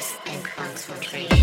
Chris for Concentration.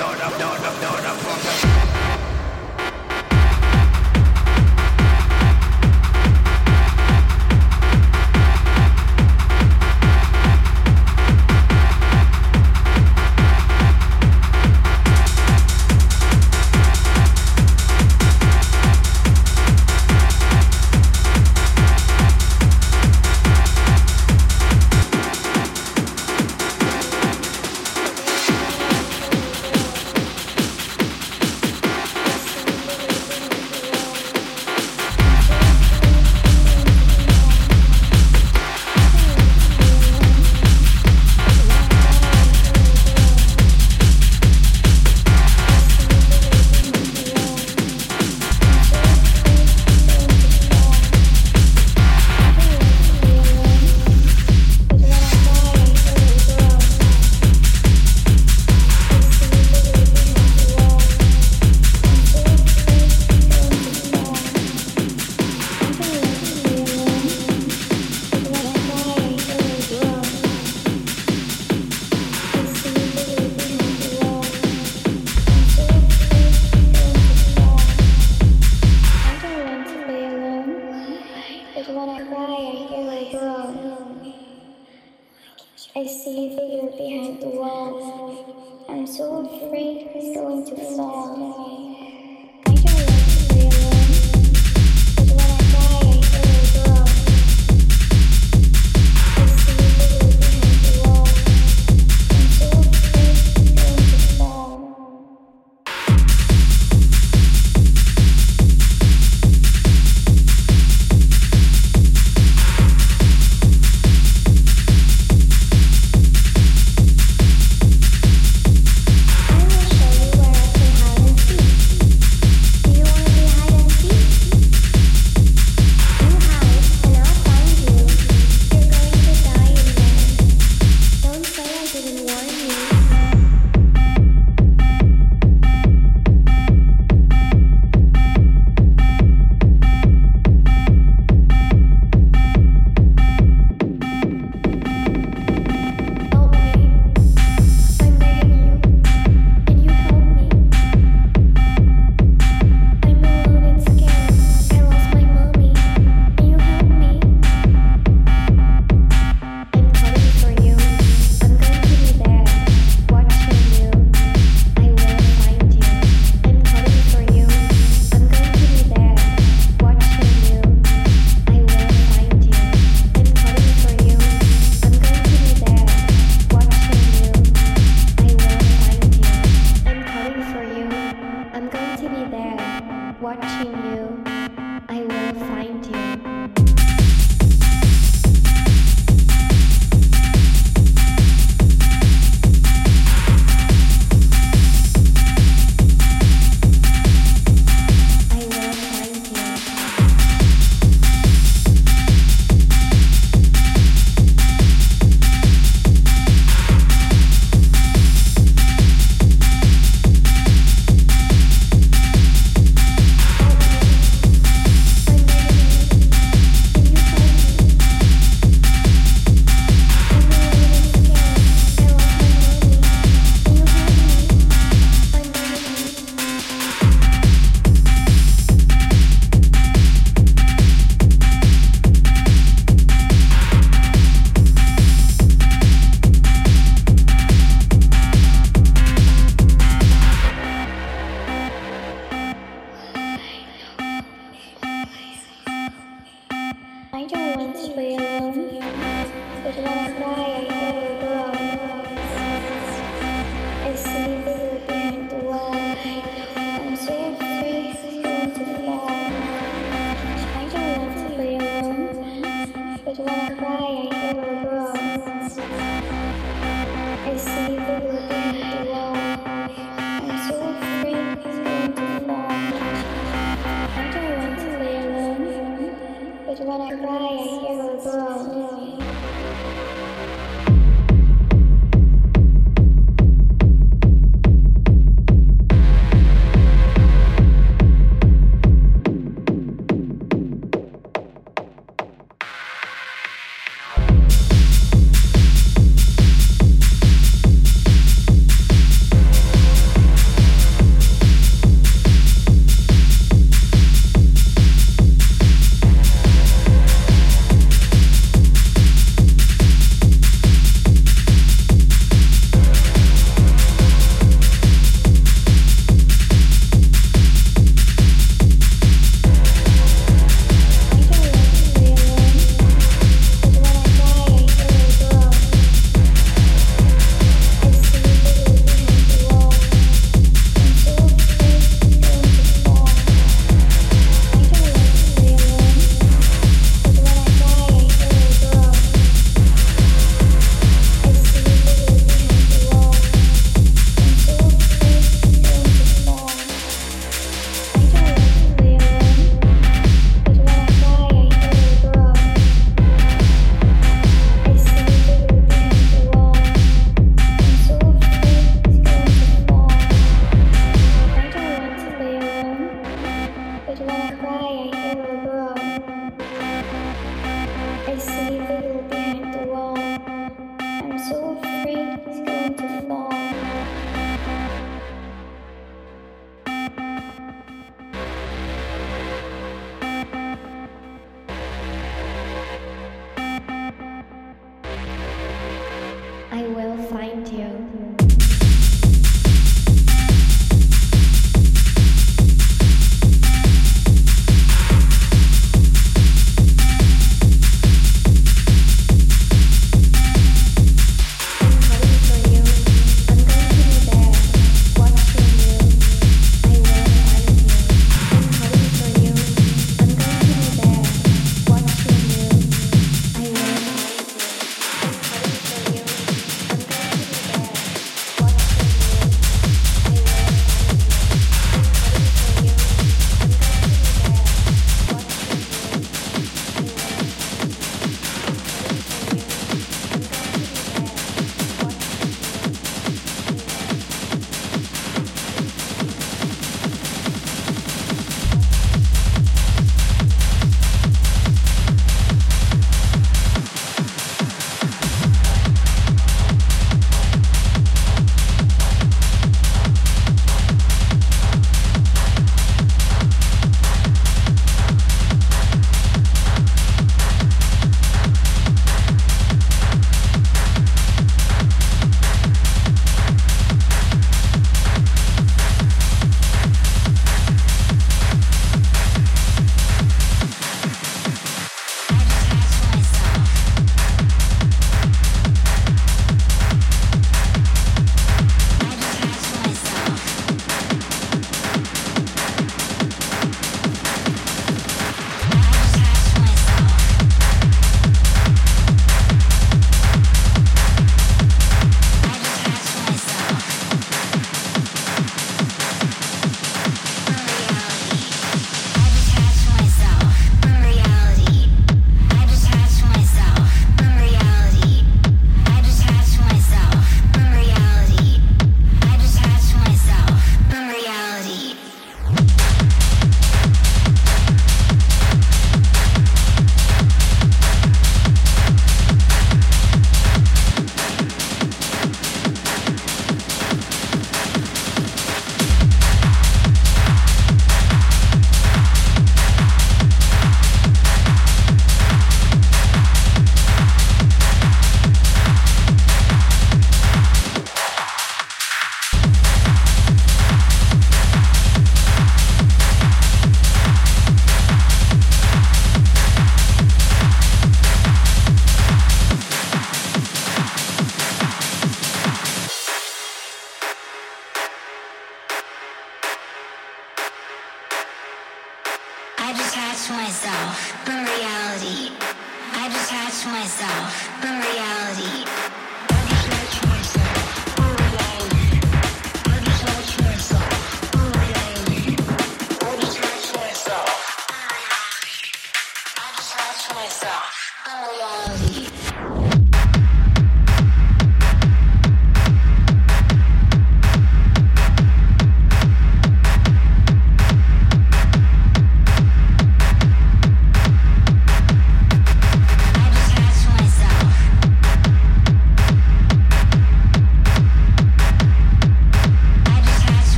no, no, no, no, no.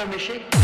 She